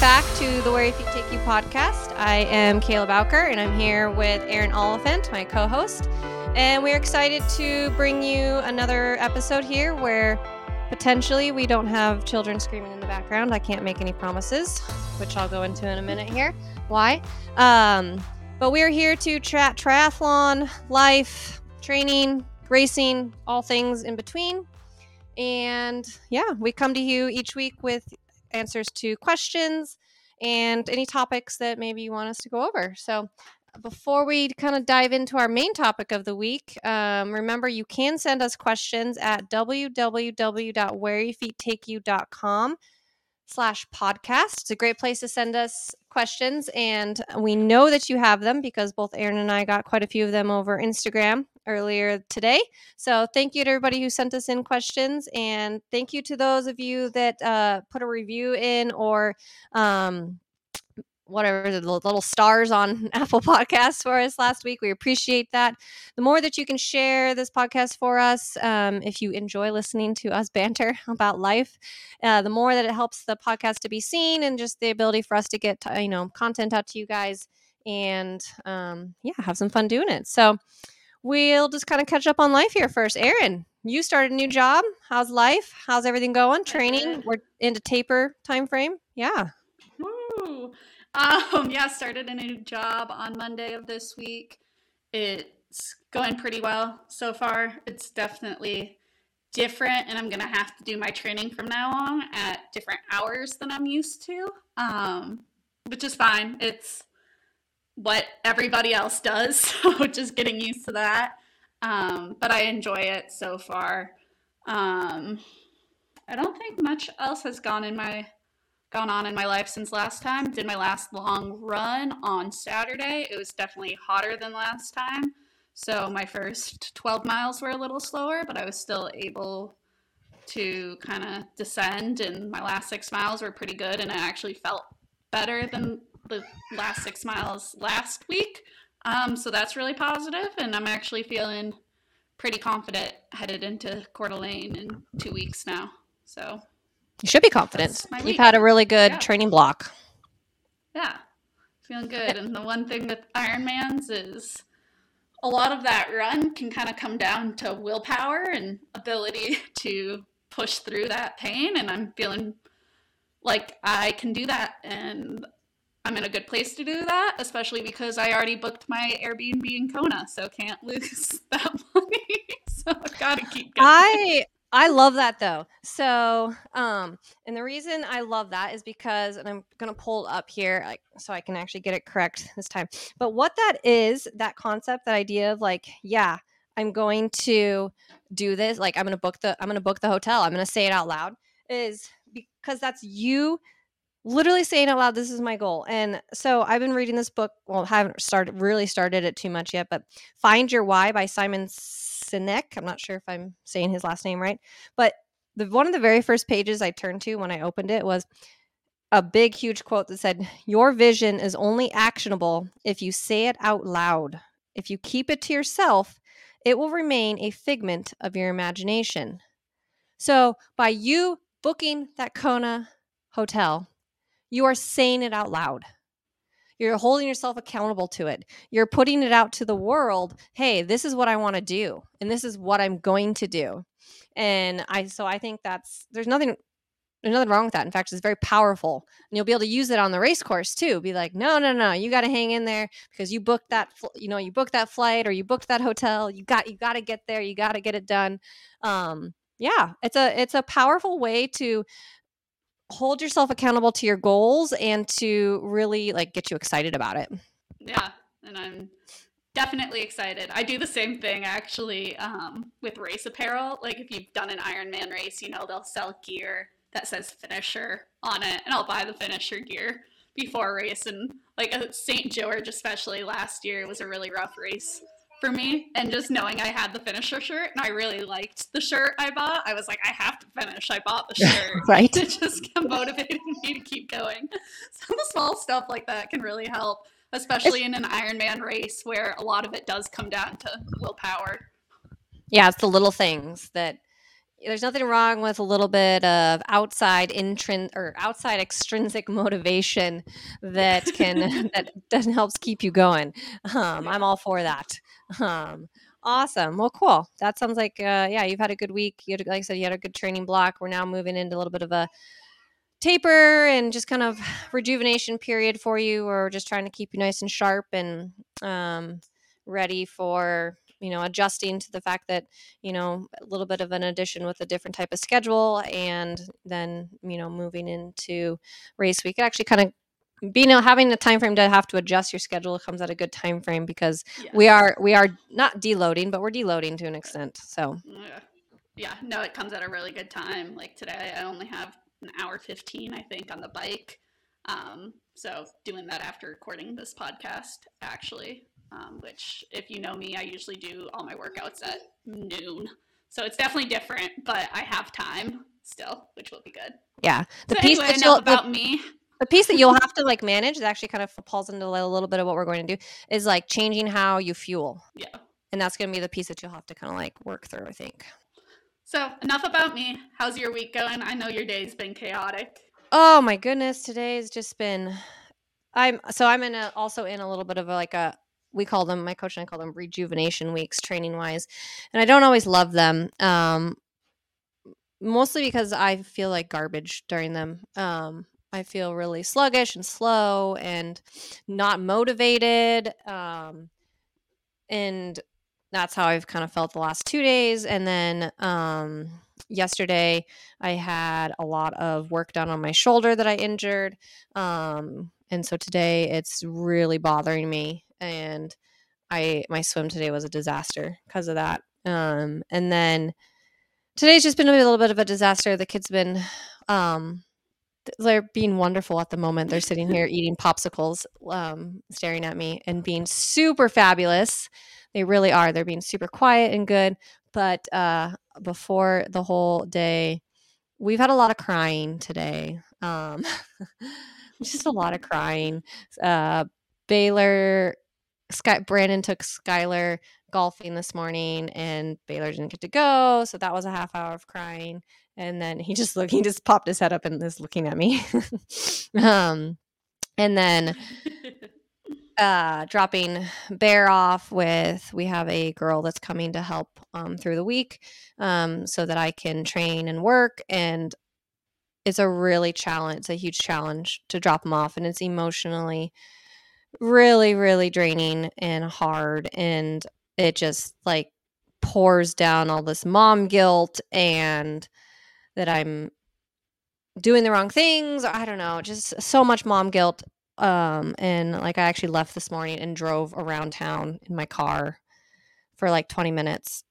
welcome back to the Where Your Feet Take You podcast. I am Kayla Bowker, and I'm here with Erin Oliphant, my co host. And we're excited to bring you another episode here where potentially we don't have children screaming in the background. I can't make any promises, which I'll go into in a minute here. Why? Um, but we're here to chat triathlon, life, training, racing, all things in between. And yeah, we come to you each week with answers to questions and any topics that maybe you want us to go over. So, before we kind of dive into our main topic of the week, um, remember you can send us questions at www.whereyourfeettakeyou.com slash podcast. It's a great place to send us questions, and we know that you have them because both Erin and I got quite a few of them over Instagram earlier today. So thank you to everybody who sent us in questions, and thank you to those of you that uh, put a review in or um, whatever the little stars on Apple Podcasts for us last week. We appreciate that. The more that you can share this podcast for us, um, if you enjoy listening to us banter about life, uh, the more that it helps the podcast to be seen and just the ability for us to get you know content out to you guys and um, yeah, have some fun doing it. So we'll just kind of catch up on life here first. Erin, you started a new job. How's life? How's everything going? Training? We're into taper time frame. Yeah. Woo. Um, yeah, started a new job on Monday of this week. It's going pretty well so far. It's definitely different, and I'm gonna have to do my training from now on at different hours than I'm used to, um, which is fine. It's what everybody else does, so just getting used to that. Um, but I enjoy it so far. Um, I don't think much else has gone in my gone on in my life since last time. Did my last long run on Saturday. It was definitely hotter than last time. So my first 12 miles were a little slower, but I was still able to kind of descend and my last 6 miles were pretty good and I actually felt better than the last 6 miles last week. Um, so that's really positive and I'm actually feeling pretty confident headed into Coeur d'Alene in 2 weeks now. So you should be confident. You've had a really good yeah. training block. Yeah, feeling good. And the one thing with Ironmans is a lot of that run can kind of come down to willpower and ability to push through that pain. And I'm feeling like I can do that. And I'm in a good place to do that, especially because I already booked my Airbnb in Kona, so can't lose that money. so I've got to keep going. I I love that though. So, um, and the reason I love that is because, and I'm gonna pull up here, like, so I can actually get it correct this time. But what that is, that concept, that idea of like, yeah, I'm going to do this. Like, I'm gonna book the, I'm gonna book the hotel. I'm gonna say it out loud. Is because that's you literally saying out loud this is my goal and so i've been reading this book well haven't started really started it too much yet but find your why by simon Sinek. I'm not sure if I'm saying his last name right, but the one of the very first pages I turned to when I opened it was a big huge quote that said, "Your vision is only actionable if you say it out loud. If you keep it to yourself, it will remain a figment of your imagination." So, by you booking that Kona hotel, you are saying it out loud. You're holding yourself accountable to it. You're putting it out to the world. Hey, this is what I want to do, and this is what I'm going to do. And I, so I think that's there's nothing there's nothing wrong with that. In fact, it's very powerful, and you'll be able to use it on the race course too. Be like, no, no, no, you got to hang in there because you booked that, you know, you booked that flight or you booked that hotel. You got, you got to get there. You got to get it done. Um, yeah, it's a, it's a powerful way to hold yourself accountable to your goals and to really like get you excited about it. Yeah, and I'm definitely excited. I do the same thing actually um, with race apparel. Like if you've done an Ironman race, you know they'll sell gear that says finisher on it, and I'll buy the finisher gear before a race. And like a St. George, especially last year, was a really rough race for me and just knowing I had the finisher shirt and I really liked the shirt I bought, I was like, I have to finish. I bought the shirt. right. It just motivated me to keep going. So the small stuff like that can really help, especially in an Ironman race where a lot of it does come down to willpower. Yeah, it's the little things that there's nothing wrong with a little bit of outside intrin or outside extrinsic motivation that can that doesn't helps keep you going. Um, I'm all for that. Um, awesome. Well, cool. That sounds like uh, yeah, you've had a good week. You had, like I said, you had a good training block. We're now moving into a little bit of a taper and just kind of rejuvenation period for you, or just trying to keep you nice and sharp and um, ready for you know adjusting to the fact that you know a little bit of an addition with a different type of schedule and then you know moving into race week it actually kind of being having the time frame to have to adjust your schedule comes at a good time frame because yes. we are we are not deloading but we're deloading to an extent so yeah. yeah no it comes at a really good time like today i only have an hour 15 i think on the bike um, so doing that after recording this podcast actually um, which if you know me, I usually do all my workouts at noon. So it's definitely different, but I have time still, which will be good. Yeah. The so piece anyway, enough about the, me. The piece that you'll have to like manage that actually kind of falls into a little bit of what we're going to do is like changing how you fuel. Yeah. And that's going to be the piece that you'll have to kind of like work through, I think. So enough about me. How's your week going? I know your day's been chaotic. Oh my goodness, today's just been I'm so I'm in a also in a little bit of a, like a we call them my coach and I call them rejuvenation weeks training wise and I don't always love them um mostly because I feel like garbage during them um I feel really sluggish and slow and not motivated um and that's how I've kind of felt the last 2 days and then um yesterday I had a lot of work done on my shoulder that I injured um and so today it's really bothering me and I my swim today was a disaster because of that. Um, and then today's just been a little bit of a disaster. The kids have been um, they're being wonderful at the moment. They're sitting here eating popsicles, um, staring at me and being super fabulous. They really are. They're being super quiet and good. But uh, before the whole day, we've had a lot of crying today. Um, just a lot of crying. Uh, Baylor Sky Brandon took Skylar golfing this morning and Baylor didn't get to go. So that was a half hour of crying. And then he just looked, he just popped his head up and is looking at me. um, and then uh, dropping Bear off with, we have a girl that's coming to help um, through the week um, so that I can train and work. And it's a really challenge, it's a huge challenge to drop them off. And it's emotionally, really really draining and hard and it just like pours down all this mom guilt and that I'm doing the wrong things I don't know just so much mom guilt um and like I actually left this morning and drove around town in my car for like 20 minutes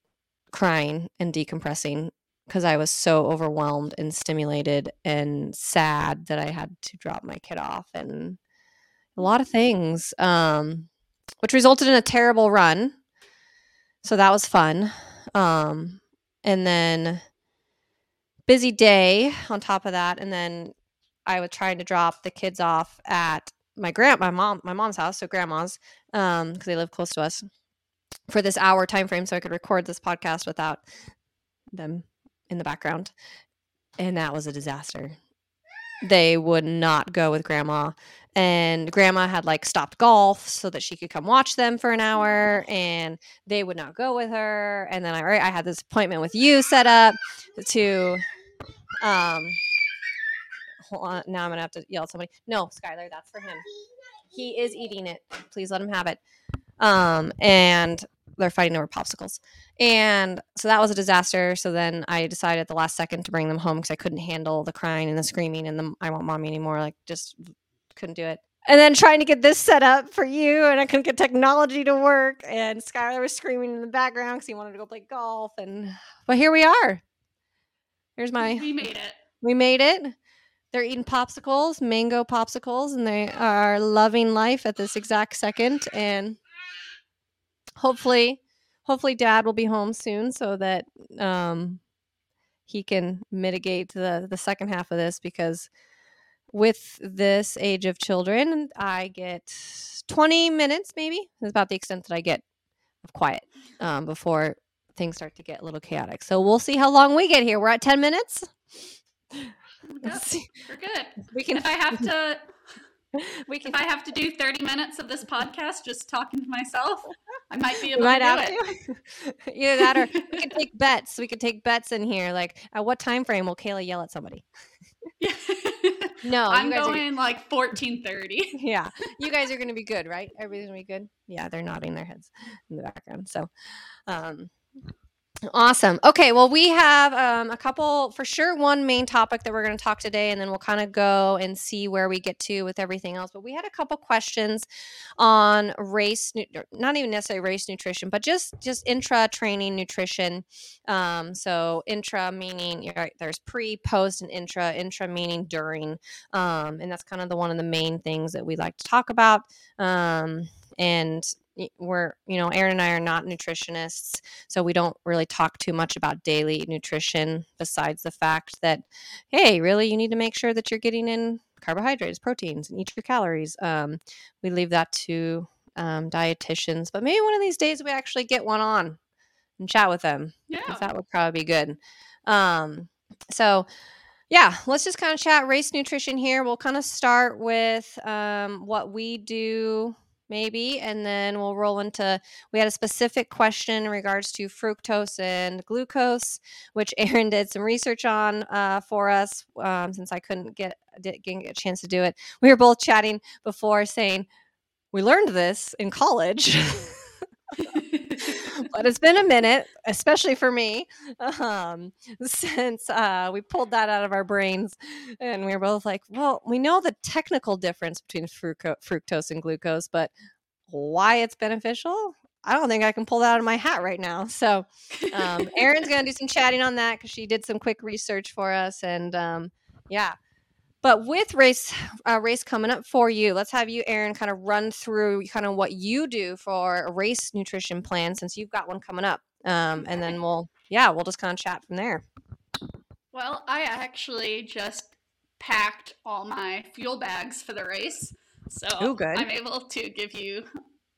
crying and decompressing because I was so overwhelmed and stimulated and sad that I had to drop my kid off and a lot of things, um, which resulted in a terrible run. So that was fun. Um, and then busy day on top of that. And then I was trying to drop the kids off at my grand my mom my mom's house, so grandma's, um, because they live close to us for this hour time frame so I could record this podcast without them in the background. And that was a disaster. They would not go with grandma. And grandma had like stopped golf so that she could come watch them for an hour and they would not go with her. And then i right, i had this appointment with you set up to um hold on now i'm gonna have to yell at somebody. No skylar that's for him. He is eating it. Please let him have it. Um and they're fighting over popsicles and so that was a disaster so then i decided at the last second to bring them home because i couldn't handle the crying and the screaming and the i want mommy anymore like just couldn't do it. And then trying to get this set up for you, and I couldn't get technology to work. And Skylar was screaming in the background because he wanted to go play golf. And but here we are. Here's my. We made it. We made it. They're eating popsicles, mango popsicles, and they are loving life at this exact second. And hopefully, hopefully, Dad will be home soon so that um, he can mitigate the the second half of this because with this age of children, I get 20 minutes maybe. is about the extent that I get of quiet um, before things start to get a little chaotic. So we'll see how long we get here. We're at 10 minutes. Yep, we're good. We can If I have to we can if I have to do 30 minutes of this podcast just talking to myself, I might be able might to do have it. to. Either that or we could take bets. We could take bets in here. Like at what time frame will Kayla yell at somebody? Yeah. No, I'm guys are going like 14:30. yeah you guys are gonna be good right everybody's gonna be good yeah they're nodding their heads in the background so um awesome. Okay well we have um, a couple for sure one main topic that we're going to talk today and then we'll kind of go and see where we get to with everything else. But we had a couple questions on race, not even necessarily race nutrition but just just intra training nutrition. Um, so intra meaning right, there's pre post and intra intra meaning during. Um, and that's kind of the one of the main things that we like to talk about. Um, and we're you know erin and i are not nutritionists so we don't really talk too much about daily nutrition besides the fact that hey really you need to make sure that you're getting in carbohydrates proteins and eat your calories um, we leave that to um, dietitians but maybe one of these days we actually get one on and chat with them Yeah. that would probably be good. Um, so yeah, let's just kind of chat race nutrition here. We'll kind of start with um, what we do, maybe, and then we'll roll into. We had a specific question in regards to fructose and glucose, which Erin did some research on uh, for us. Um, since I couldn't get didn't get a chance to do it, we were both chatting before, saying we learned this in college. but it's been a minute, especially for me, um, since uh, we pulled that out of our brains, and we were both like, "Well, we know the technical difference between fructo- fructose and glucose, but why it's beneficial? I don't think I can pull that out of my hat right now." So, um, Erin's gonna do some chatting on that because she did some quick research for us, and um, yeah. But with race uh, race coming up for you, let's have you, Erin, kind of run through kind of what you do for a race nutrition plan since you've got one coming up, um, and then we'll yeah we'll just kind of chat from there. Well, I actually just packed all my fuel bags for the race. So Ooh, good. I'm able to give you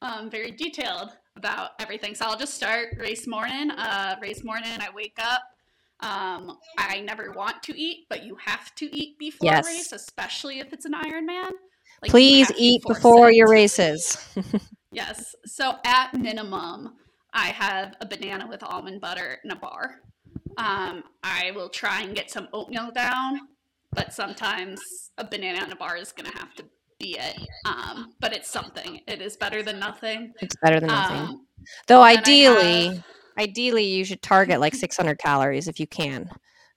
um, very detailed about everything. So I'll just start race morning. Uh, race morning, I wake up. Um, I never want to eat, but you have to eat before Yes. a race, especially if it's an Ironman. Like, Please eat before it. your races. Yes. So at minimum, I have a banana with almond butter and a bar. Um, I will try and get some oatmeal down, but sometimes a banana and a bar is going to have to be it. Um, but it's something. It is better than nothing. it's better than nothing. Um, Though ideally, ideally you should target like 600 calories if you can.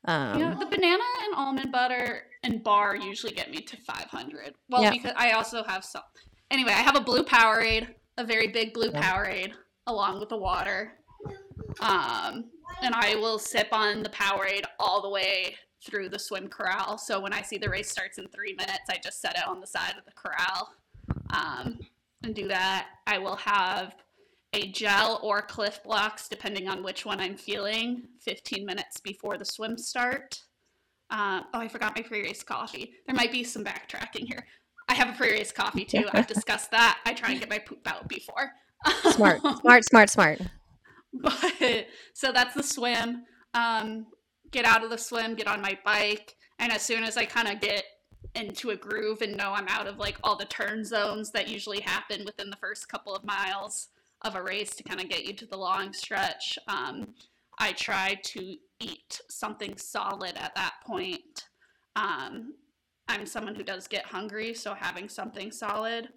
Um, you know, the banana and almond butter and bar usually get me to 500. Well, Yeah. because I also have some. Anyway, I have a blue Powerade, a very big blue Yeah. Powerade, along with the water. Um, and I will sip on the Powerade all the way through the swim corral. So when I see the race starts in three minutes, I just set it on the side of the corral um, and do that. I will have a gel or Clif Bloks, depending on which one I'm feeling, 15 minutes before the swim start. Um, oh, I forgot my pre-race coffee. There might be some backtracking here. I have a pre-race coffee too. I've discussed that. I try and get my poop out before. smart, smart, smart, smart. but so that's the swim. Um, get out of the swim, get on my bike, and as soon as I kind of get into a groove and know I'm out of like all the turn zones that usually happen within the first couple of miles of a race to kind of get you to the long stretch, um, I try to eat something solid at that point. Um, I'm someone who does get hungry, so having something solid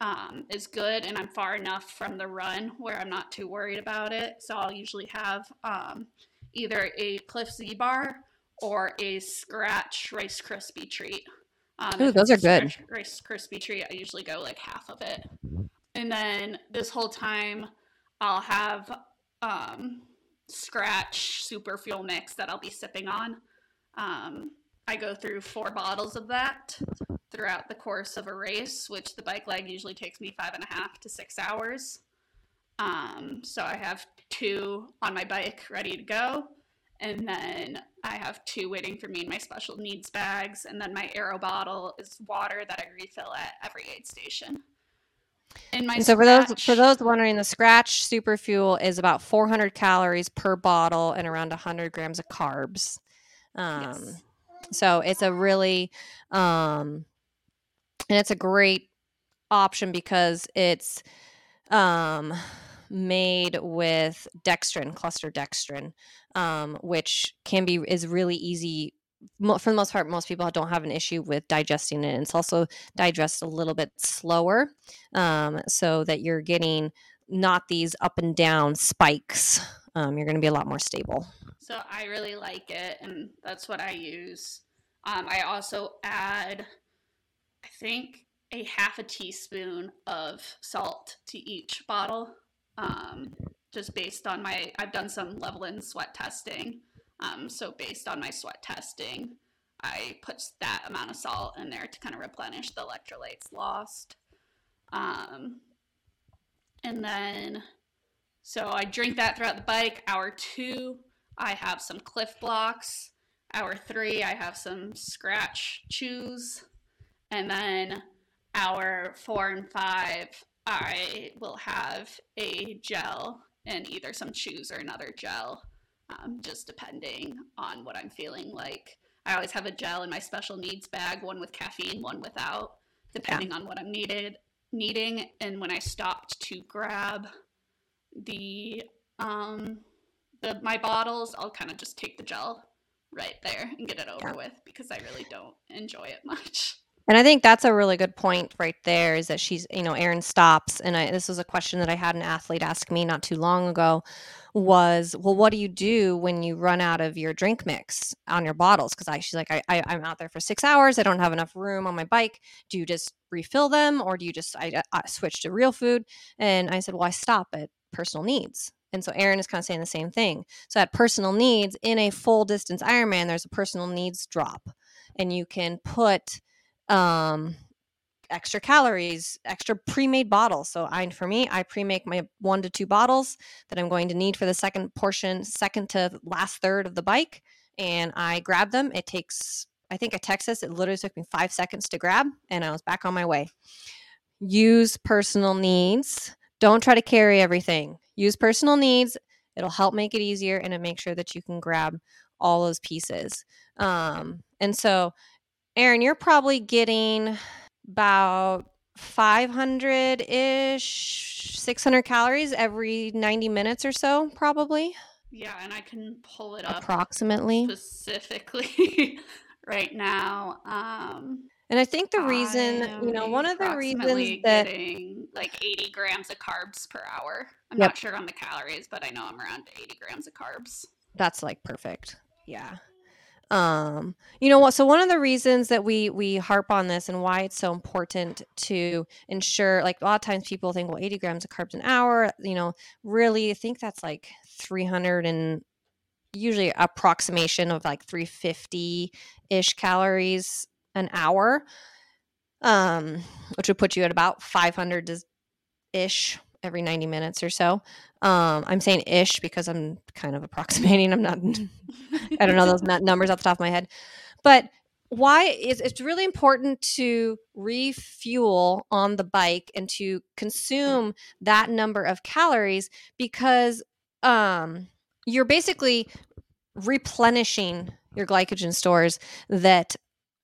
um, is good, and I'm far enough from the run where I'm not too worried about it. So I'll usually have um, either a Clif Z bar or a Scratch Rice Krispie treat. Um, Ooh, those are good. Rice Krispie treat. I usually go like half of it, and then this whole time I'll have um, Scratch Super Fuel Mix that I'll be sipping on. Um, I go through four bottles of that throughout the course of a race, which the bike leg usually takes me five and a half to six hours. Um, so I have two on my bike ready to go. And then I have two waiting for me in my special needs bags. And then my aero bottle is water that I refill at every aid station. In my And so for those for those wondering, the Scratch Super Fuel is about 400 calories per bottle and around 100 grams of carbs. Um, Yes. So it's a really, um, and it's a great option because it's um, made with dextrin, cluster dextrin, um, which can be is really easy. For the most part, most people don't have an issue with digesting it. It's also digests a little bit slower, um, so that you're getting not these up and down spikes. Um, you're going to be a lot more stable. So I really like it, and that's what I use. Um, I also add, I think, a half a teaspoon of salt to each bottle, um, just based on my. I've done some Levelen sweat testing, um, so based on my sweat testing, I put that amount of salt in there to kind of replenish the electrolytes lost. Um, and then, so I drink that throughout the bike. Hour two, I have some Clif Bloks. Hour three, I have some Scratch Chews. And then hour four and five, I will have a gel and either some chews or another gel, um, just depending on what I'm feeling like. I always have a gel in my special needs bag, one with caffeine, one without, depending on what I'm needed needing. And when I stopped to grab the um the my bottles, I'll kind of just take the gel right there and get it over Yeah. with because I really don't enjoy it much. And I think that's a really good point right there is that she's, you know, Erin stops. And I, this was a question that I had an athlete ask me not too long ago was, well, what do you do when you run out of your drink mix on your bottles? Because I, she's like, I, I, I'm out there for six hours. I don't have enough room on my bike. Do you just refill them or do you just, I, I switch to real food? And I said, well, I stop at personal needs. And so Erin is kind of saying the same thing. So at personal needs in a full distance Ironman, there's a personal needs drop and you can put um extra calories extra pre-made bottles. So i for me i pre-make my one to two bottles that i'm going to need for the second portion second to last third of the bike and i grab them. It takes i think at texas it literally took me five seconds to grab and i was back on my way. Use personal needs. Don't try to carry everything. Use personal needs. It'll help make it easier and it makes sure that you can grab all those pieces. Um and so Erin, you're probably getting about 500 ish, 600 calories every 90 minutes or so, probably, Yeah, and I can pull it up approximately. specifically right now. Um, And I think the reason, you know, one of the reasons that like 80 grams of carbs per hour. I'm Yep. not sure on the calories, but I know I'm around 80 grams of carbs. that's like perfect. Yeah. Um, you know what? So one of the reasons that we we harp on this and why it's so important to ensure, like a lot of times people think, well, 80 grams of carbs an hour, you know, really I think that's like 300 and usually approximation of like 350 ish calories an hour, um, which would put you at about 500 ish every 90 minutes or so. Um, I'm saying ish because I'm kind of approximating. I'm not I don't know those numbers off the top of my head. But why is it's really important to refuel on the bike and to consume that number of calories because um, you're basically replenishing your glycogen stores that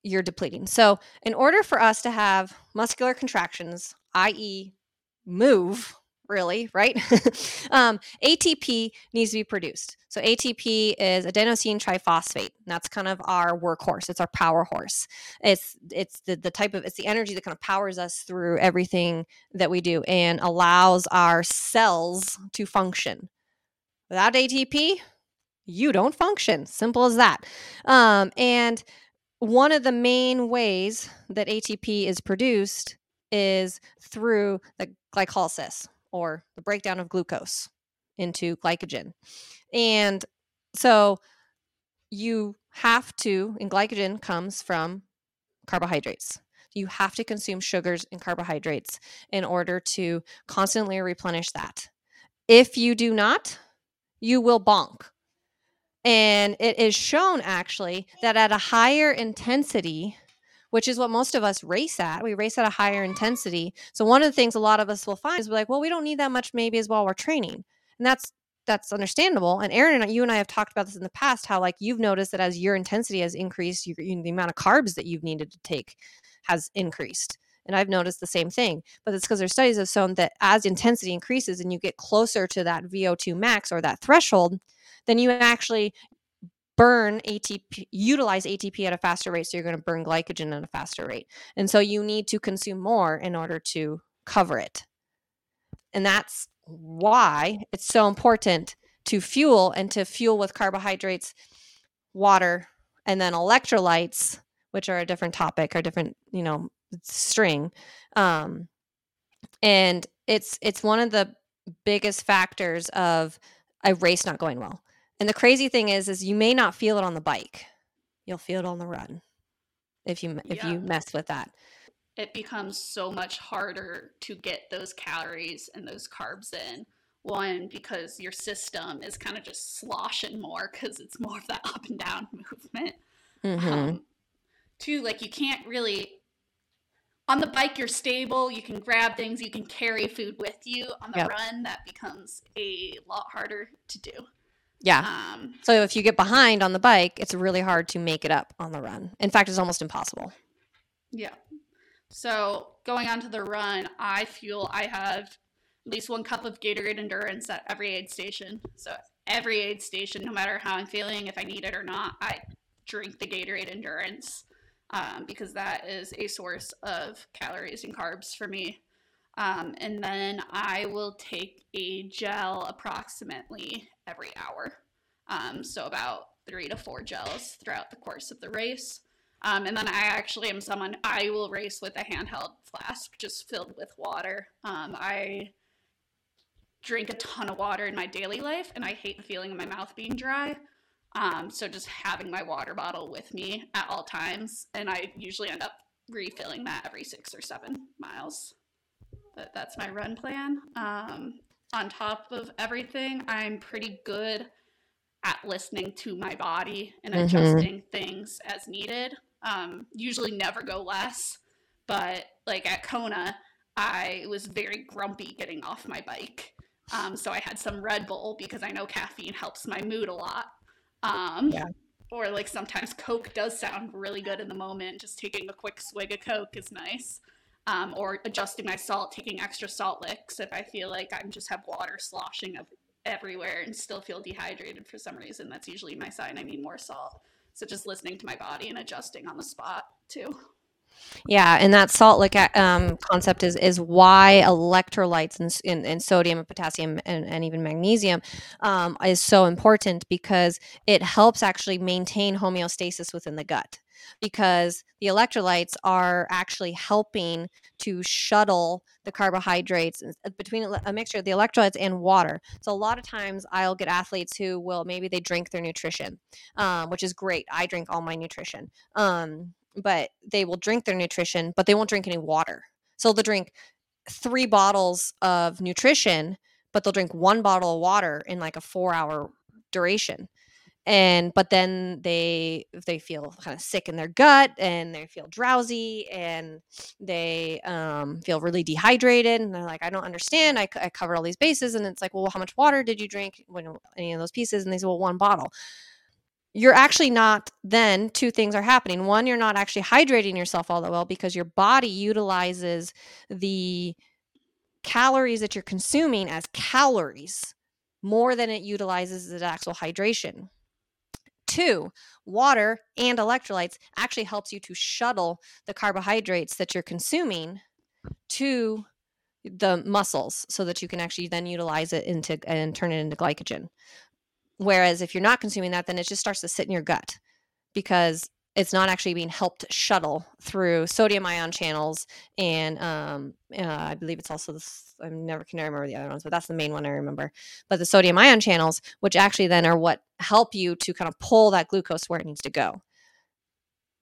you're depleting. So, in order for us to have muscular contractions, i.e., move, really, right? um, ATP needs to be produced. So ATP is adenosine triphosphate. That's kind of our workhorse. It's our power horse. It's it's the, the type of it's the energy that kind of powers us through everything that we do and allows our cells to function. Without ATP, you don't function. Simple as that. Um, and one of the main ways that ATP is produced is through the glycolysis or the breakdown of glucose into glycogen. And so you have to, and glycogen comes from carbohydrates. You have to consume sugars and carbohydrates in order to constantly replenish that. If you do not, you will bonk. And it is shown actually that at a higher intensity, which is what most of us race at. We race at a higher intensity. So one of the things a lot of us will find is we're like, well, we don't need that much maybe as well we're training. And that's that's understandable. And Erin and you and I have talked about this in the past how like you've noticed that as your intensity has increased, your, the amount of carbs that you've needed to take has increased. And I've noticed the same thing. But it's because their studies have shown that as intensity increases and you get closer to that VO2 max or that threshold, then you actually burn ATP, utilize ATP at a faster rate. So you're going to burn glycogen at a faster rate. And so you need to consume more in order to cover it. And that's why it's so important to fuel and to fuel with carbohydrates, water, and then electrolytes, which are a different topic or different, you know, string. Um, and it's it's one of the biggest factors of a race not going well. And the crazy thing is, is you may not feel it on the bike. You'll feel it on the run if you if yeah. you mess with that. It becomes so much harder to get those calories and those carbs in. One, because your system is kind of just sloshing more because it's more of that up and down movement. Mm-hmm. Um, two, like you can't really on the bike you're stable you can grab things you can carry food with you on the yep. run that becomes a lot harder to do yeah. Um, so if you get behind on the bike, it's really hard to make it up on the run. In fact, it's almost impossible. Yeah. So going on to the run, I fuel, I have at least one cup of Gatorade Endurance at every aid station. So every aid station, no matter how I'm feeling, if I need it or not, I drink the Gatorade Endurance um, because that is a source of calories and carbs for me. Um, and then I will take a gel approximately every hour. Um, so about three to four gels throughout the course of the race. Um, and then I actually am someone, I will race with a handheld flask just filled with water. Um, I drink a ton of water in my daily life and I hate the feeling of my mouth being dry. Um, so just having my water bottle with me at all times. And I usually end up refilling that every six or seven miles. But that's my run plan. On top of everything, I'm pretty good at listening to my body and mm-hmm. adjusting things as needed. Um, usually never go less, but like at Kona, I was very grumpy getting off my bike. Um, so I had some Red Bull because I know caffeine helps my mood a lot. Um, yeah. Or like sometimes Coke does sound really good in the moment. Just taking a quick swig of Coke is nice um, or adjusting my salt, taking extra salt licks if I feel like I'm just have water sloshing up everywhere and still feel dehydrated for some reason. That's usually my sign I need more salt. So just listening to my body and adjusting on the spot too. Yeah, and that salt lick um, concept is is why electrolytes and, and, and sodium and potassium and, and even magnesium um, is so important because it helps actually maintain homeostasis within the gut because the electrolytes are actually helping to shuttle the carbohydrates uh, between a mixture of the electrolytes and water. So a lot of times I'll get athletes who will maybe they drink their nutrition, um, which is great. I drink all my nutrition, um, but they will drink their nutrition, but they won't drink any water. So they'll drink three bottles of nutrition, but they'll drink one bottle of water in like a four hour duration and but then they they feel kind of sick in their gut and they feel drowsy and they um, feel really dehydrated and they're like i don't understand. I, I covered all these bases and it's like well how much water did you drink when any of those pieces? And they say well one bottle. You're actually not then two things are happening. One you're not actually hydrating yourself all that well because your body utilizes the calories that you're consuming as calories more than it utilizes as actual hydration Two, water and electrolytes actually helps you to shuttle the carbohydrates that you're consuming to the muscles so that you can actually then utilize it into and turn it into glycogen. Whereas if you're not consuming that, then it just starts to sit in your gut because it's not actually being helped shuttle through sodium ion channels and um, uh, i believe it's also this i never can remember the other ones but that's the main one i remember. But the sodium ion channels which actually then are what help you to kind of pull that glucose where it needs to go.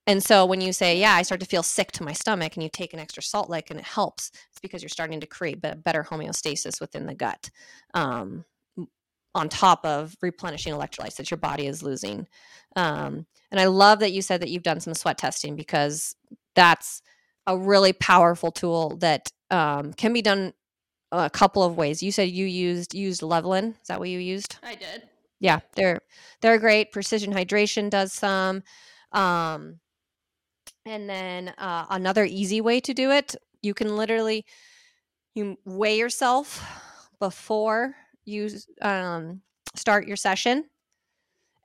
And so when you say yeah i start to feel sick to my stomach and you take an extra salt lick and it helps it's because you're starting to create better homeostasis within the gut. Um, on top of replenishing electrolytes that your body is losing. Um, and I love that you said that you've done some sweat testing because that's a really powerful tool that um, can be done a couple of ways. You said you used used Levelen. Is that what you used? I did. Yeah, they're they're great. Precision Hydration does some. Um, and then uh, another easy way to do it, you can literally you weigh yourself before you um, start your session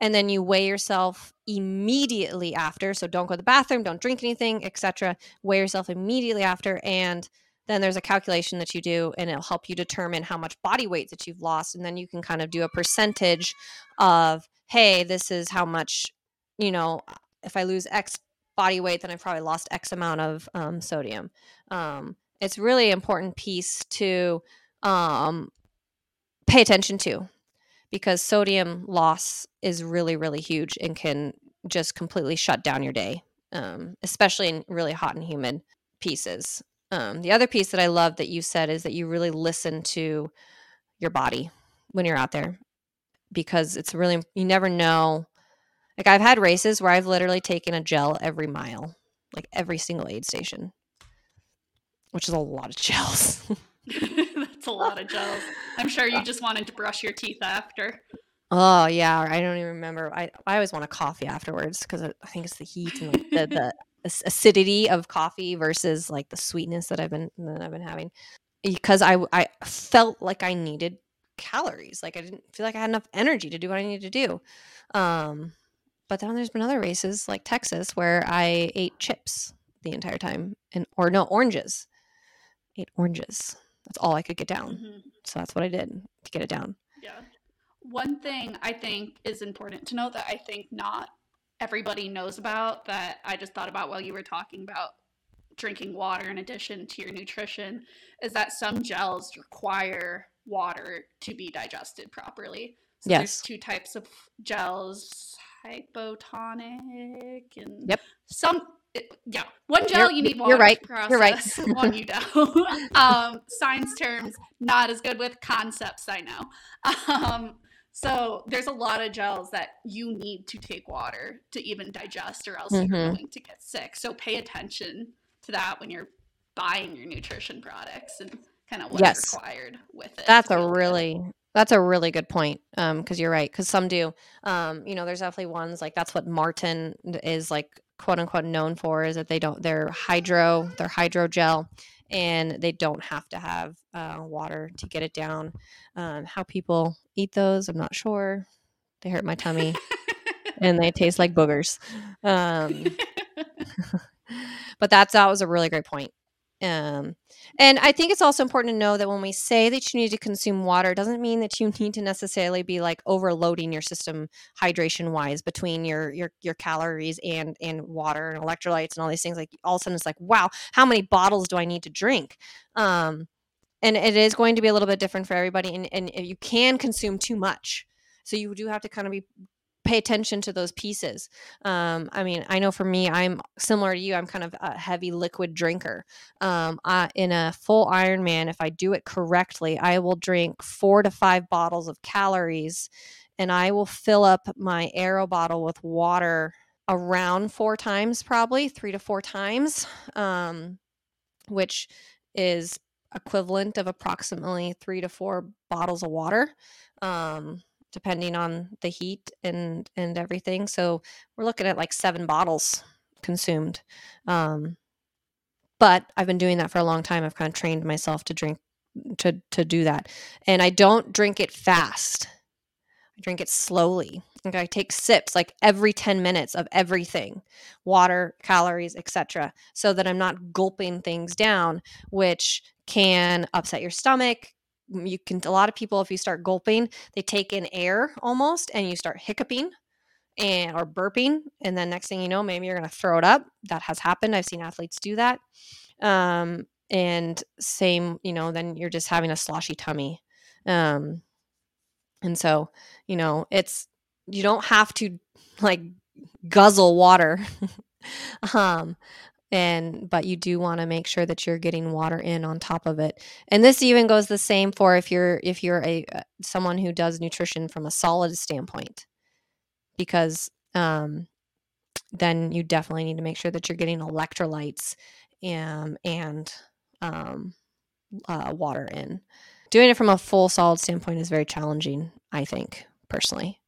and then you weigh yourself immediately after. So don't go to the bathroom don't drink anything etc weigh yourself immediately after and then there's a calculation that you do and it'll help you determine how much body weight that you've lost and then you can kind of do a percentage of hey this is how much you know if i lose x body weight then i've probably lost x amount of um, sodium. Um, it's really important piece to um, pay attention to because sodium loss is really really huge and can just completely shut down your day um, especially in really hot and humid pieces. Um, the other piece that i love that you said is that you really listen to your body when you're out there because it's really you never know. Like i've had races where i've literally taken a gel every mile like every single aid station which is a lot of gels That's a lot of gels. I'm sure you just wanted to brush your teeth after. Oh yeah, I don't even remember. I I always want a coffee afterwards because I think it's the heat and like the, the acidity of coffee versus like the sweetness that I've been that I've been having. Because I I felt like I needed calories, like I didn't feel like I had enough energy to do what I needed to do. Um, but then there's been other races like Texas where I ate chips the entire time and or no oranges, ate oranges. That's all I could get down. Mm-hmm. So that's what I did to get it down. Yeah. One thing I think is important to note that I think not everybody knows about that I just thought about while you were talking about drinking water in addition to your nutrition is that some gels require water to be digested properly. So yes. there's two types of gels, hypotonic and yep. some yeah, one gel you're, you need water. You're right. Process, you're right. one you don't. um, science terms not as good with concepts. I know. Um, so there's a lot of gels that you need to take water to even digest, or else mm-hmm. you're going to get sick. So pay attention to that when you're buying your nutrition products and kind of what's yes. required with it. That's a really that's a really good point. Um, because you're right. Because some do. Um, you know, there's definitely ones like that's what Maurten is like quote unquote known for is that they don't they're hydro they're hydrogel and they don't have to have uh, water to get it down. Um, how people eat those i'm not sure. They hurt my tummy. And they taste like boogers. Um, but that's that was a really great point um, and I think it's also important to know that when we say that you need to consume water, doesn't mean that you need to necessarily be like overloading your system hydration wise between your your your calories and and water and electrolytes and all these things. Like all of a sudden it's like, wow, how many bottles do I need to drink? Um, and it is going to be a little bit different for everybody, and and you can consume too much. So you do have to kind of be pay attention to those pieces. Um, I mean, I know for me, I'm similar to you. I'm kind of a heavy liquid drinker. Um, I, in a full Ironman, if I do it correctly, I will drink four to five bottles of calories, and I will fill up my Aero bottle with water around four times, probably three to four times, um, which is equivalent of approximately three to four bottles of water. Um, depending on the heat and and everything. So we're looking at like seven bottles consumed. Um, but I've been doing that for a long time. I've kind of trained myself to drink to to do that, and I don't drink it fast. I drink it slowly. Like I take sips like every 10 minutes of everything, water, calories, etc., so that I'm not gulping things down, which can upset your stomach, you can a lot of people if you start gulping they take in air almost and you start hiccuping and or burping and then next thing you know maybe you're going to throw it up. That has happened. I've seen athletes do that. Um, and same you know then you're just having a sloshy tummy. Um, and so you know it's you don't have to like guzzle water. Um and but you do want to make sure that you're getting water in on top of it and this even goes the same for if you're if you're a uh, someone who does nutrition from a solid standpoint because um then you definitely need to make sure that you're getting electrolytes and, and um, uh, water in. Doing it from a full solid standpoint is very challenging, I think, personally.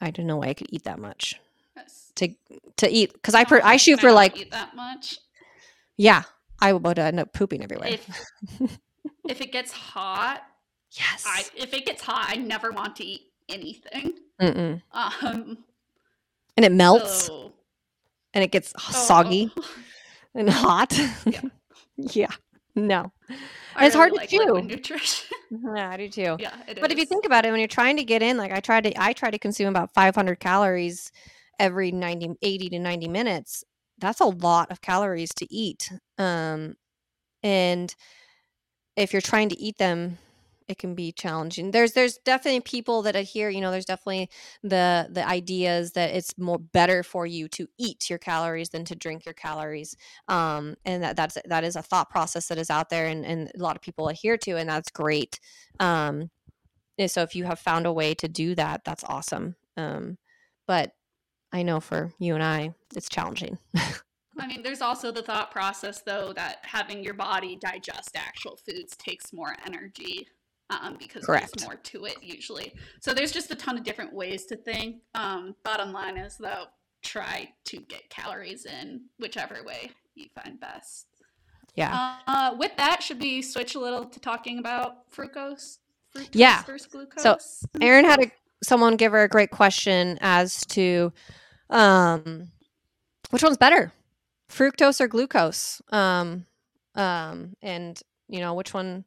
I don't know why I could eat that much. To to eat because I per, Oh, I shoot for like eat that much. yeah I would end up pooping everywhere. If if it gets hot, yes. I if it gets hot, I never want to eat anything. Mm-mm. Um, And it melts so- and it gets oh, soggy and hot. Yeah. yeah. No. I it's hard to like liquid chew. Nutrition. Yeah, I do too. yeah, But if you think about it, when you're trying to get in, like I tried to, I try to consume about 500 calories every 90, 80 to 90 minutes. That's a lot of calories to eat. Um, and if you're trying to eat them, it can be challenging. There's, there's definitely people that adhere, you know, there's definitely the, the ideas that it's more better for you to eat your calories than to drink your calories. Um, and that, that's, that is a thought process that is out there and, and a lot of people adhere to, and that's great. Um, so if you have found a way to do that, that's awesome. Um, but I know for you and I, it's challenging. I mean, there's also the thought process though that having your body digest actual foods takes more energy um, because Correct. there's more to it usually. So there's just a ton of different ways to think. Um, bottom line is though, try to get calories in whichever way you find best. yeah. Uh, with that, should we switch a little to talking about fructose? Fructose Yeah. So, Erin had a, someone give her a great question as to um, which one's better, fructose or glucose? Um, um, and you know which one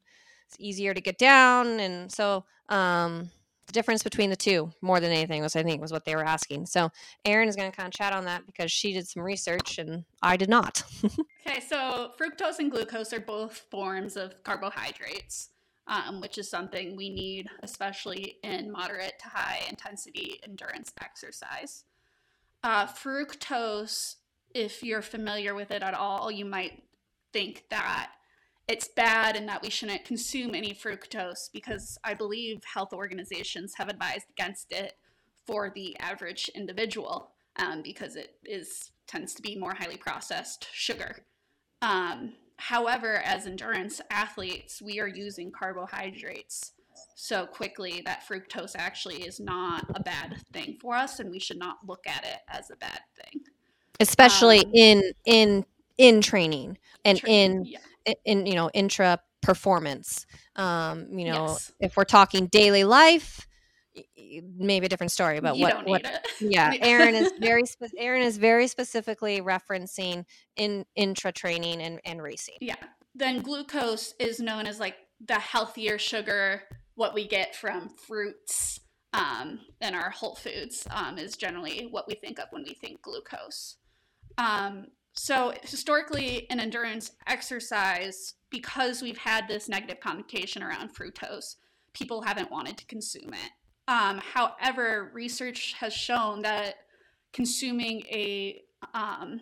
is easier to get down, and so um, the difference between the two, more than anything, was I think was what they were asking. So, Erin is going to kind of chat on that because she did some research and I did not. Okay, so fructose and glucose are both forms of carbohydrates, um, which is something we need, especially in moderate to high intensity endurance exercise. Uh, fructose, if you're familiar with it at all, you might think that it's bad and that we shouldn't consume any fructose because I believe health organizations have advised against it for the average individual um, because it is tends to be more highly processed sugar. Um, however, as endurance athletes, we are using carbohydrates so quickly that fructose actually is not a bad thing for us, and we should not look at it as a bad thing. especially Um, in in in training and in yeah. in you know intra performance um you know Yes. if we're talking daily life maybe a different story but you what don't what need it. yeah erin is very spe- erin is very specifically referencing in intra training and and racing Yeah. Then glucose is known as like the healthier sugar, what we get from fruits um, and our whole foods um, is generally what we think of when we think glucose. Um, so historically in endurance exercise, because we've had this negative connotation around fructose, people haven't wanted to consume it. Um, however, research has shown that consuming a um,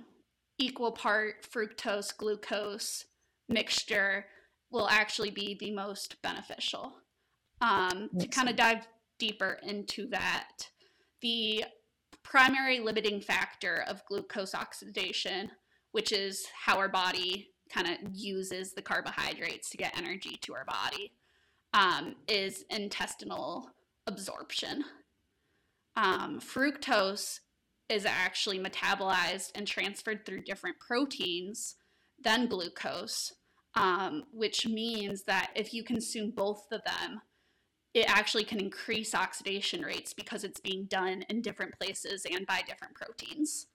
equal part fructose glucose mixture will actually be the most beneficial. Um, to kind of dive deeper into that, the primary limiting factor of glucose oxidation, which is how our body kind of uses the carbohydrates to get energy to our body, um, is intestinal absorption. Um, fructose is actually metabolized and transferred through different proteins than glucose, um, which means that if you consume both of them, it actually can increase oxidation rates because it's being done in different places and by different proteins.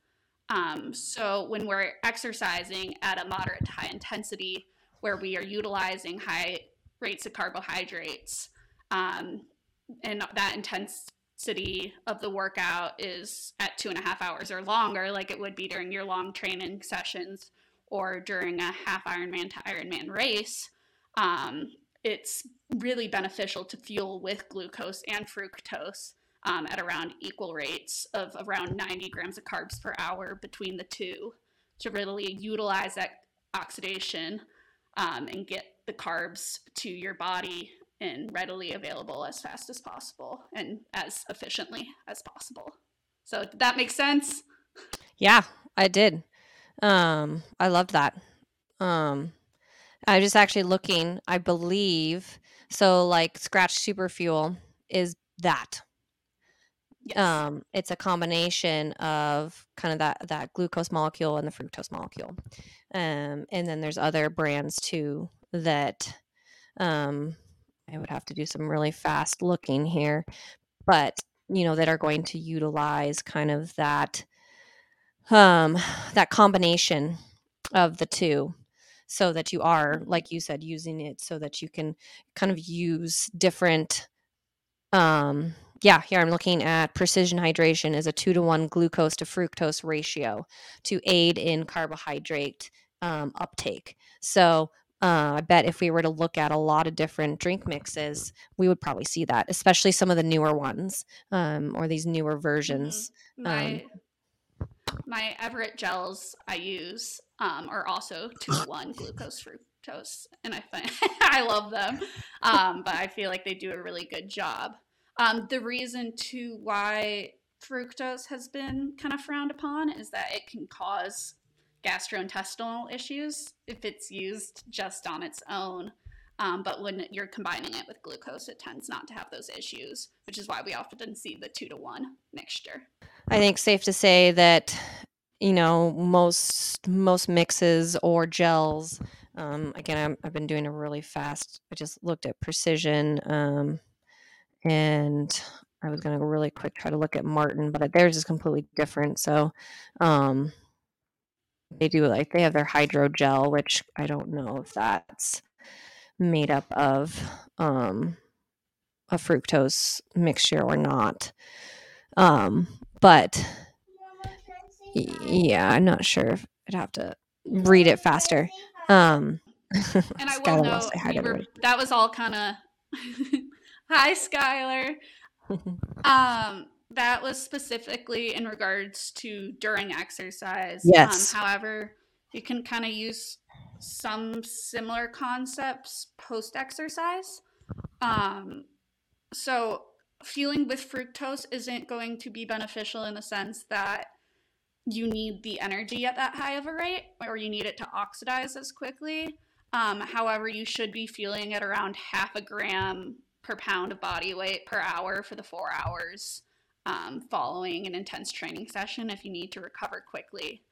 Um, so when we're exercising at a moderate to high intensity, where we are utilizing high rates of carbohydrates, um, and that intensity of the workout is at two and a half hours or longer, like it would be during your long training sessions or during a half Ironman to Ironman race, um, it's really beneficial to fuel with glucose and fructose um, at around equal rates of around 90 grams of carbs per hour between the two to really utilize that oxidation um, and get the carbs to your body and readily available as fast as possible and as efficiently as possible. So did that make sense? Yeah, I did. Um, I loved that. Um, I was just actually looking, I believe, so like Scratch Super Fuel is that. Yes. Um, it's a combination of kind of that that glucose molecule and the fructose molecule. Um, and then there's other brands too that um, I would have to do some really fast looking here, but you know that are going to utilize kind of that um, that combination of the two so that you are like you said using it so that you can kind of use different um yeah here i'm looking at precision hydration is a two to one glucose to fructose ratio to aid in carbohydrate um, uptake so uh, i bet if we were to look at a lot of different drink mixes we would probably see that especially some of the newer ones um, or these newer versions Mm-hmm. My my Everett gels I use um, are also two one glucose fructose, and I find I love them. Um, but I feel like they do a really good job. Um, the reason to why fructose has been kind of frowned upon is that it can cause gastrointestinal issues if it's used just on its own. Um, but when you're combining it with glucose, it tends not to have those issues, which is why we often see the two to one mixture. I think safe to say that you know most most mixes or gels. Um, again, I'm, I've been doing a really fast. I just looked at precision, um, and I was going to go really quick try to look at Maurten, but theirs is completely different. So um, they do like they have their hydro gel, which I don't know if that's made up of um, a fructose mixture or not. Um, but yeah, I'm not sure if I'd have to read it faster. Um, And I will Skylar wants to say hi we were, that was all kind of hi Skylar. Um, that was specifically in regards to during exercise. Yes. Um, however, you can kind of use some similar concepts post exercise. Um, so fueling with fructose isn't going to be beneficial in the sense that you need the energy at that high of a rate or you need it to oxidize as quickly. Um, however, you should be fueling at around half a gram per pound of body weight per hour for the four hours um, following an intense training session if you need to recover quickly.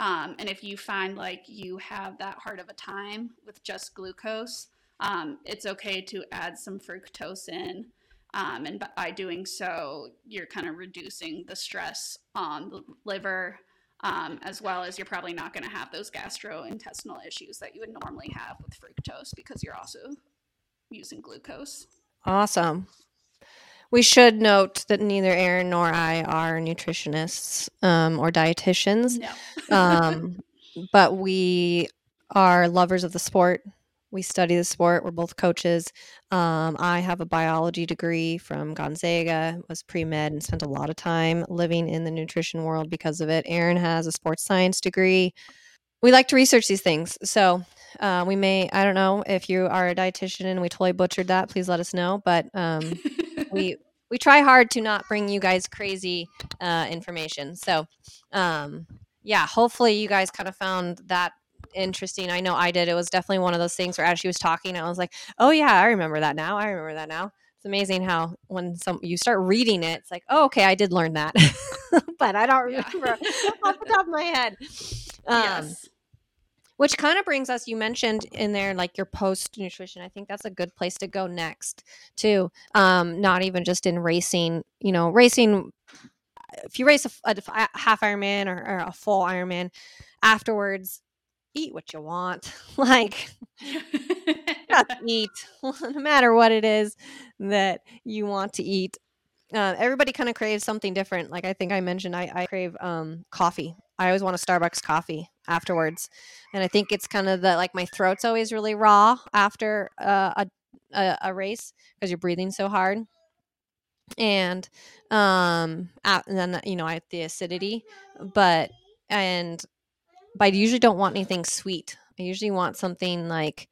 Um, and if you find like you have that hard of a time with just glucose, um, it's okay to add some fructose in. Um, and by doing so, you're kind of reducing the stress on the liver, um, as well as you're probably not going to have those gastrointestinal issues that you would normally have with fructose because you're also using glucose. Awesome. We should note that neither Erin nor I are nutritionists um, or dietitians, No. um, but we are lovers of the sport. We study the sport. We're both coaches. Um, I have a biology degree from Gonzaga, was pre med, and spent a lot of time living in the nutrition world because of it. Erin has a sports science degree. We like to research these things. So uh, we may, I don't know if you are a dietitian and we totally butchered that, please let us know. But um, we we try hard to not bring you guys crazy uh, information. So, um, yeah, hopefully you guys kind of found that interesting. I know I did. It was definitely one of those things where as she was talking, I was like, "Oh yeah, I remember that now. I remember that now." It's amazing how when some you start reading it, it's like, "Oh, okay, I did learn that," but I don't remember off the top of my head. Um, yes. Which kind of brings us you mentioned in there like your post nutrition i think that's a good place to go next too um not even just in racing you know racing if you race a half ironman or, or a full ironman afterwards eat what you want like just eat no matter what it is that you want to eat. Uh, everybody kind of craves something different like i think i mentioned i, I crave um, coffee. I always want a starbucks coffee afterwards. And i think it's kind of the like my throat's always really raw after uh, a, a, a race because you're breathing so hard. And um a- and then you know i the acidity but and but i usually don't want anything sweet. I usually want something like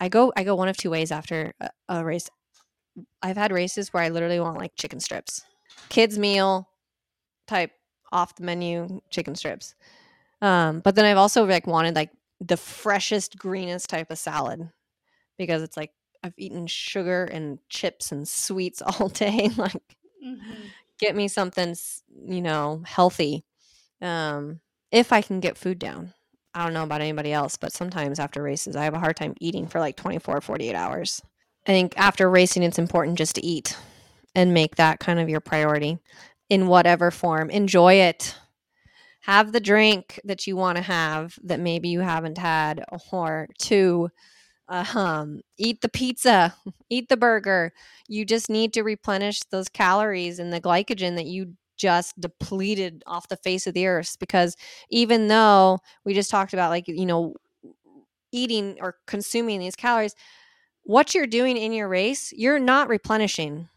i go i go one of two ways after a, a race. I've had races where i literally want like chicken strips kids meal type off the menu chicken strips. Um, but then I've also like wanted like the freshest, greenest type of salad because it's like I've eaten sugar and chips and sweets all day. like, mm-hmm. get me something, you know, healthy. Um, if I can get food down. I don't know about anybody else, but sometimes after races, I have a hard time eating for like 24, 48 hours. I think after racing, it's important just to eat and make that kind of your priority in whatever form. Enjoy it. Have the drink that you want to have that maybe you haven't had, or two, um, eat the pizza, eat the burger. You just need to replenish those calories and the glycogen that you just depleted off the face of the earth. Because even though we just talked about, like, you know, eating or consuming these calories, what you're doing in your race, you're not replenishing.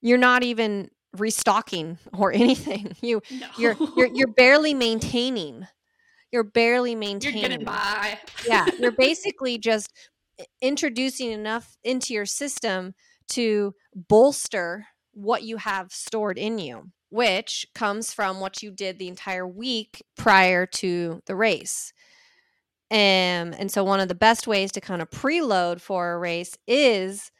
You're not even restocking or anything. You no. you're you're you're barely maintaining. You're barely maintaining. You're getting by. yeah, you're basically just introducing enough into your system to bolster what you have stored in you, which comes from what you did the entire week prior to the race. Um, and so, one of the best ways to kind of preload for a race is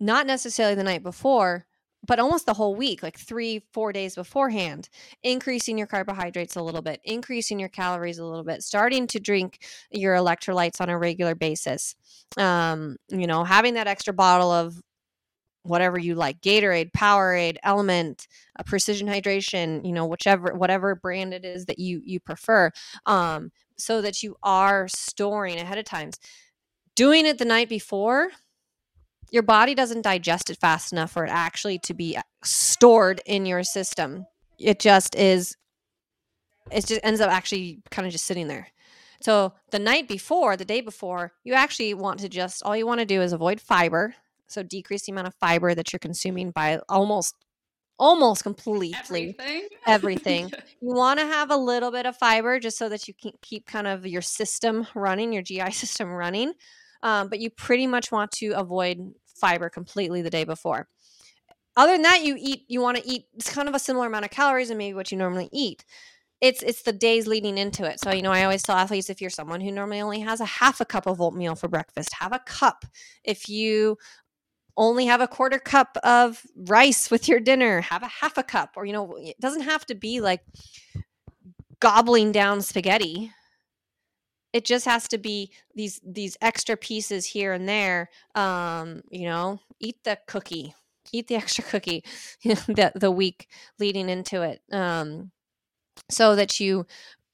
not necessarily the night before, but almost the whole week, like three, four days beforehand, increasing your carbohydrates a little bit, increasing your calories a little bit, starting to drink your electrolytes on a regular basis. Um, you know, having that extra bottle of whatever you like gatorade powerade element precision hydration you know whichever whatever brand it is that you you prefer um so that you are storing ahead of times doing it the night before your body doesn't digest it fast enough for it actually to be stored in your system it just is it just ends up actually kind of just sitting there so the night before the day before you actually want to just all you want to do is avoid fiber so decrease the amount of fiber that you're consuming by almost almost completely everything. everything. you want to have a little bit of fiber just so that you can keep kind of your system running, your GI system running. Um, but you pretty much want to avoid fiber completely the day before. Other than that, you eat. You want to eat. It's kind of a similar amount of calories and maybe what you normally eat. It's it's the days leading into it. So you know, I always tell athletes if you're someone who normally only has a half a cup of oatmeal for breakfast, have a cup. If you only have a quarter cup of rice with your dinner have a half a cup or you know it doesn't have to be like gobbling down spaghetti it just has to be these these extra pieces here and there um you know eat the cookie eat the extra cookie the, the week leading into it um so that you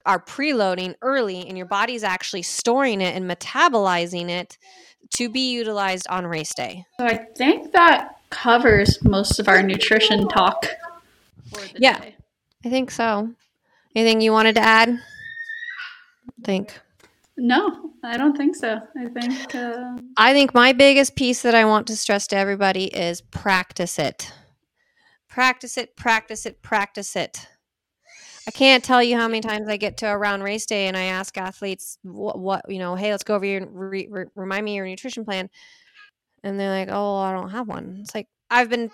are preloading early and your body's actually storing it and metabolizing it to be utilized on race day. So I think that covers most of our nutrition talk. yeah, day. I think so. Anything you wanted to add? I think. No, I don't think so. I think. Uh... I think my biggest piece that I want to stress to everybody is practice it. Practice it, practice it, practice it. I can't tell you how many times I get to around race day and I ask athletes what, what you know, hey, let's go over here and re- re- remind me your nutrition plan. And they're like, oh, I don't have one. It's like, I've been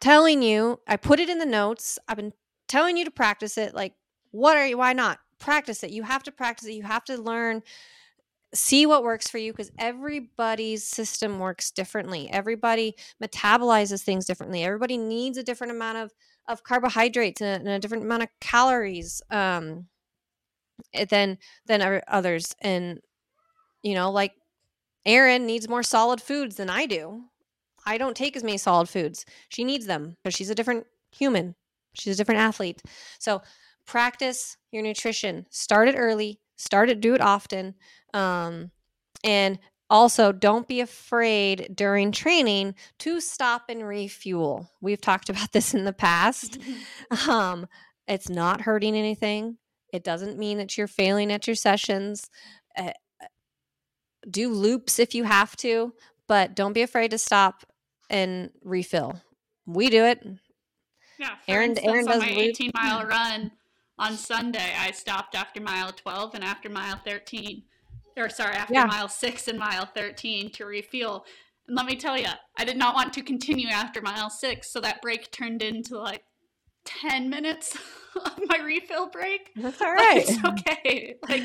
telling you, I put it in the notes. I've been telling you to practice it. Like, what are you, why not? Practice it. You have to practice it. You have to learn see what works for you because everybody's system works differently everybody metabolizes things differently everybody needs a different amount of of carbohydrates and a, different amount of calories um, eh, than than others. And you know, like Erin needs more solid foods than I do. I don't take as many solid foods. She needs them, but she's a different human. She's a different athlete. So practice your nutrition. Start it early. Start it. Do it often. Um, and also, don't be afraid during training to stop and refuel. We've talked about this in the past. um, it's not hurting anything. It doesn't mean that you're failing at your sessions. Uh, do loops if you have to, but don't be afraid to stop and refill. We do it. Yeah, instance, Erin does on my 18 mile run on Sunday. I stopped after mile 12 and after mile 13 or sorry, after yeah. mile six and mile 13 to refuel. And let me tell you, I did not want to continue after mile six. So that break turned into like 10 minutes of my refill break. That's all right. It's okay. Like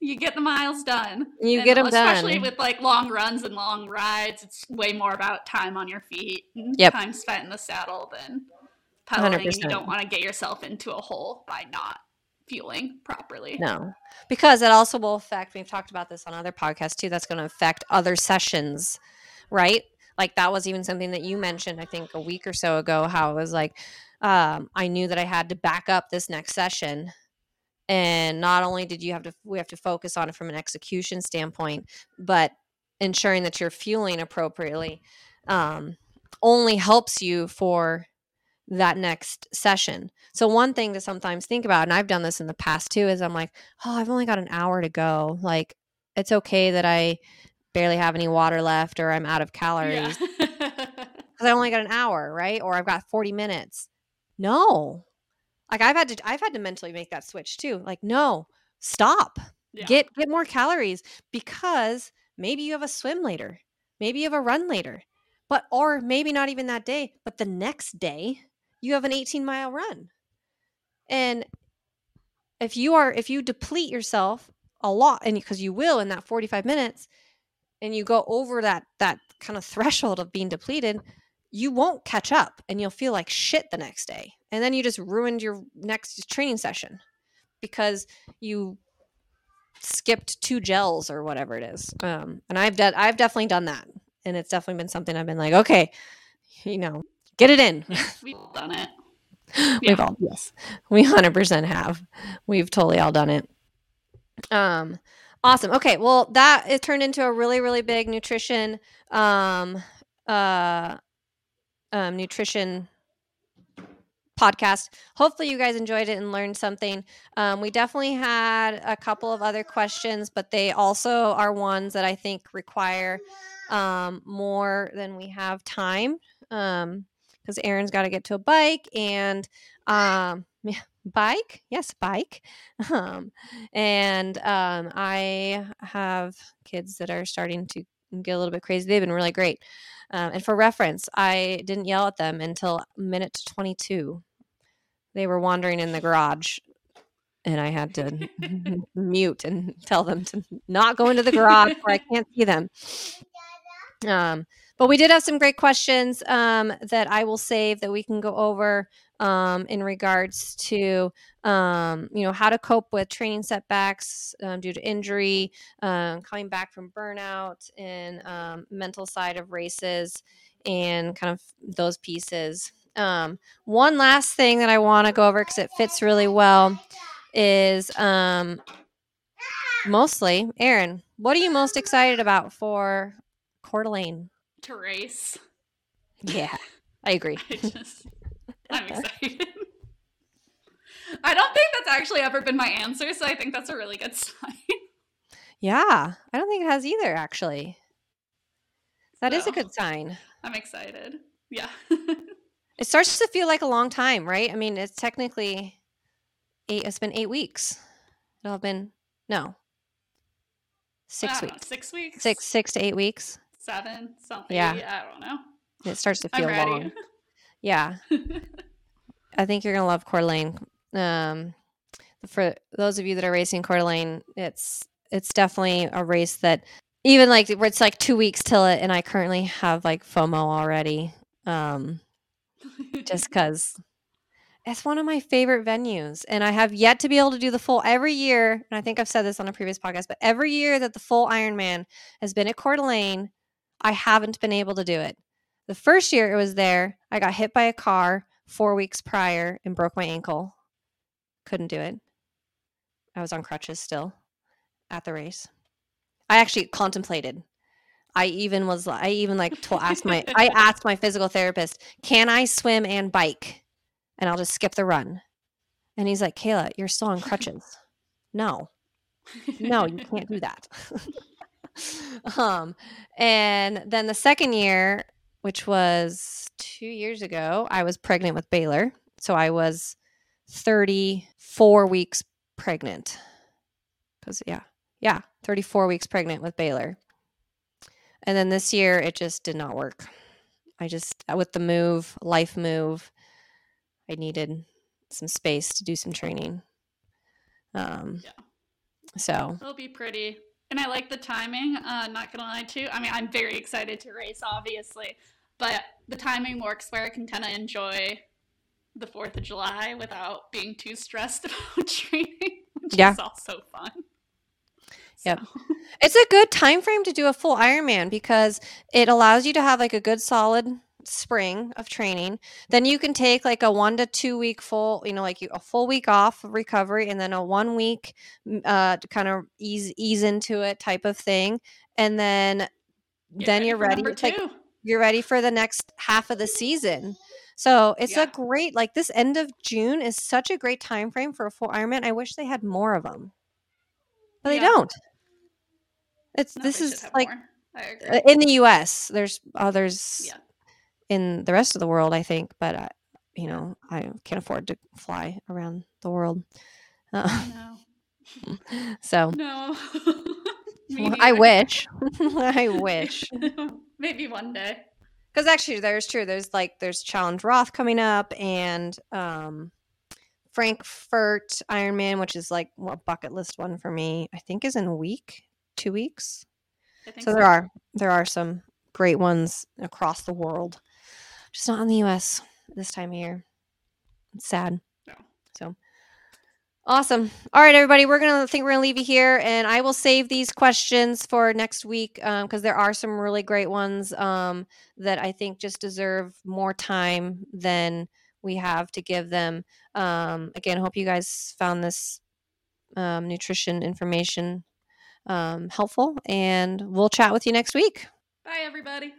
you get the miles done. You And get them done. especially done. with like long runs and long rides. It's way more about time on your feet and Yep. time spent in the saddle than pedaling. And you don't want to get yourself into a hole by not fueling properly. No, because it also will affect. We've talked about this on other podcasts too. That's going to affect other sessions, right? Like that was even something that you mentioned, I think, a week or so ago. How it was like, um, I knew that I had to back up this next session, and not only did you have to, we have to focus on it from an execution standpoint, but ensuring that you're fueling appropriately um, only helps you for that next session. So one thing to sometimes think about, and I've done this in the past too, is I'm like, oh, I've only got an hour to go. Like, it's okay that I barely have any water left or I'm out of calories Yeah. because I only got an hour, right? Or I've got 40 minutes. No. Like I've had to I've had to mentally make that switch too. Like, no, stop. Yeah. Get get more calories because maybe you have a swim later. Maybe you have a run later. But or maybe not even that day, but the next day you have an 18 mile run. And if you are if you deplete yourself a lot and because you will in that 45 minutes and you go over that that kind of threshold of being depleted, you won't catch up and you'll feel like shit the next day. And then you just ruined your next training session because you skipped two gels or whatever it is. Um, and I've done I've definitely done that. And it's definitely been something I've been like, okay, you know, get it in. We've done it. We've all yes, we hundred percent have. We've totally all done it. Um, awesome. Okay, well that it turned into a really really big nutrition um uh um nutrition podcast. Hopefully you guys enjoyed it and learned something. Um, we definitely had a couple of other questions, but they also are ones that I think require um, more than we have time. Um, because Erin's got to get to a bike and um yeah, bike? Yes bike. Um and um I have kids that are starting to get a little bit crazy. They've been really great. Um, and for reference I didn't yell at them until minute 22 they were wandering in the garage and I had to mute and tell them to not go into the garage where I can't see them. Um, but we did have some great questions um, that I will save that we can go over um, in regards to um, you know how to cope with training setbacks um, due to injury, um, coming back from burnout, and um, mental side of races, and kind of those pieces. Um, one last thing that I want to go over because it fits really well is um, mostly Erin. What are you most excited about for Coeur d'Alene? To race. Yeah, I agree. I just, I'm excited. I don't think that's actually ever been my answer, so I think that's a really good sign. Yeah, I don't think it has either, actually. That is a good sign. I'm excited. Yeah. It starts to feel like a long time, right? I mean, it's technically eight, it's been eight weeks. It'll have been, no, six weeks. Six weeks. Six, six to eight weeks. Seven. Something. Yeah. I don't know. It starts to feel long. Yeah. I think you're gonna love Coeur d'Alene. Um, for those of you that are racing Coeur d'Alene, it's it's definitely a race that even like it's like two weeks till it, and I currently have like FOMO already. Um, just because it's one of my favorite venues, and I have yet to be able to do the full every year. And I think I've said this on a previous podcast, but every year that the full Ironman has been at Coeur d'Alene, I haven't been able to do it. The first year it was there, I got hit by a car four weeks prior and broke my ankle. Couldn't do it. I was on crutches still at the race. I actually contemplated. I even was I even like told asked my I asked my physical therapist, "Can I swim and bike?" And I'll just skip the run. And he's like, "Kayla, you're still on crutches." no. No, you can't do that. um and then the second year, which was 2 years ago, I was pregnant with Baylor. So I was 34 weeks pregnant. Cuz yeah. Yeah, 34 weeks pregnant with Baylor. And then this year it just did not work. I just with the move, life move, I needed some space to do some training. Um, Yeah. So It'll be pretty. And I like the timing. Uh, not gonna lie to you. I mean, I'm very excited to race, obviously, but the timing works where I can kind of enjoy the Fourth of July without being too stressed about training, which Yeah. is also fun. Yep. It's a good time frame to do a full Ironman because it allows you to have like a good solid spring of training. Then you can take like a one to two week full, you know, like you, a full week off of recovery, and then a one week uh, to kind of ease ease into it type of thing, and then get then you're ready. Number It's like you're ready for the next half of the season. So it's Yeah. a great like this end of June is such a great time frame for a full Ironman. I wish they had more of them, but they don't. It's No, this is like more. I agree. uh, in the U.S. There's others Yeah. In the rest of the world, I think, but I, you know, I can't afford to fly around the world. Uh, No. so No. I wish, I wish, Maybe one day. because actually, there's true. There's like there's Challenge Roth coming up, and um, Frankfurt Ironman, which is like a bucket list one for me. I think is in a week, two weeks. I think So there are there are some great ones across the world, just not in the U.S. this time of year. It's sad. No. So awesome. All right, everybody, we're gonna think we're gonna leave you here, and I will save these questions for next week because there are some really great ones um, that I think just deserve more time than we have to give them. Um, again, hope you guys found this um, nutrition information um, helpful, and we'll chat with you next week. Bye, everybody.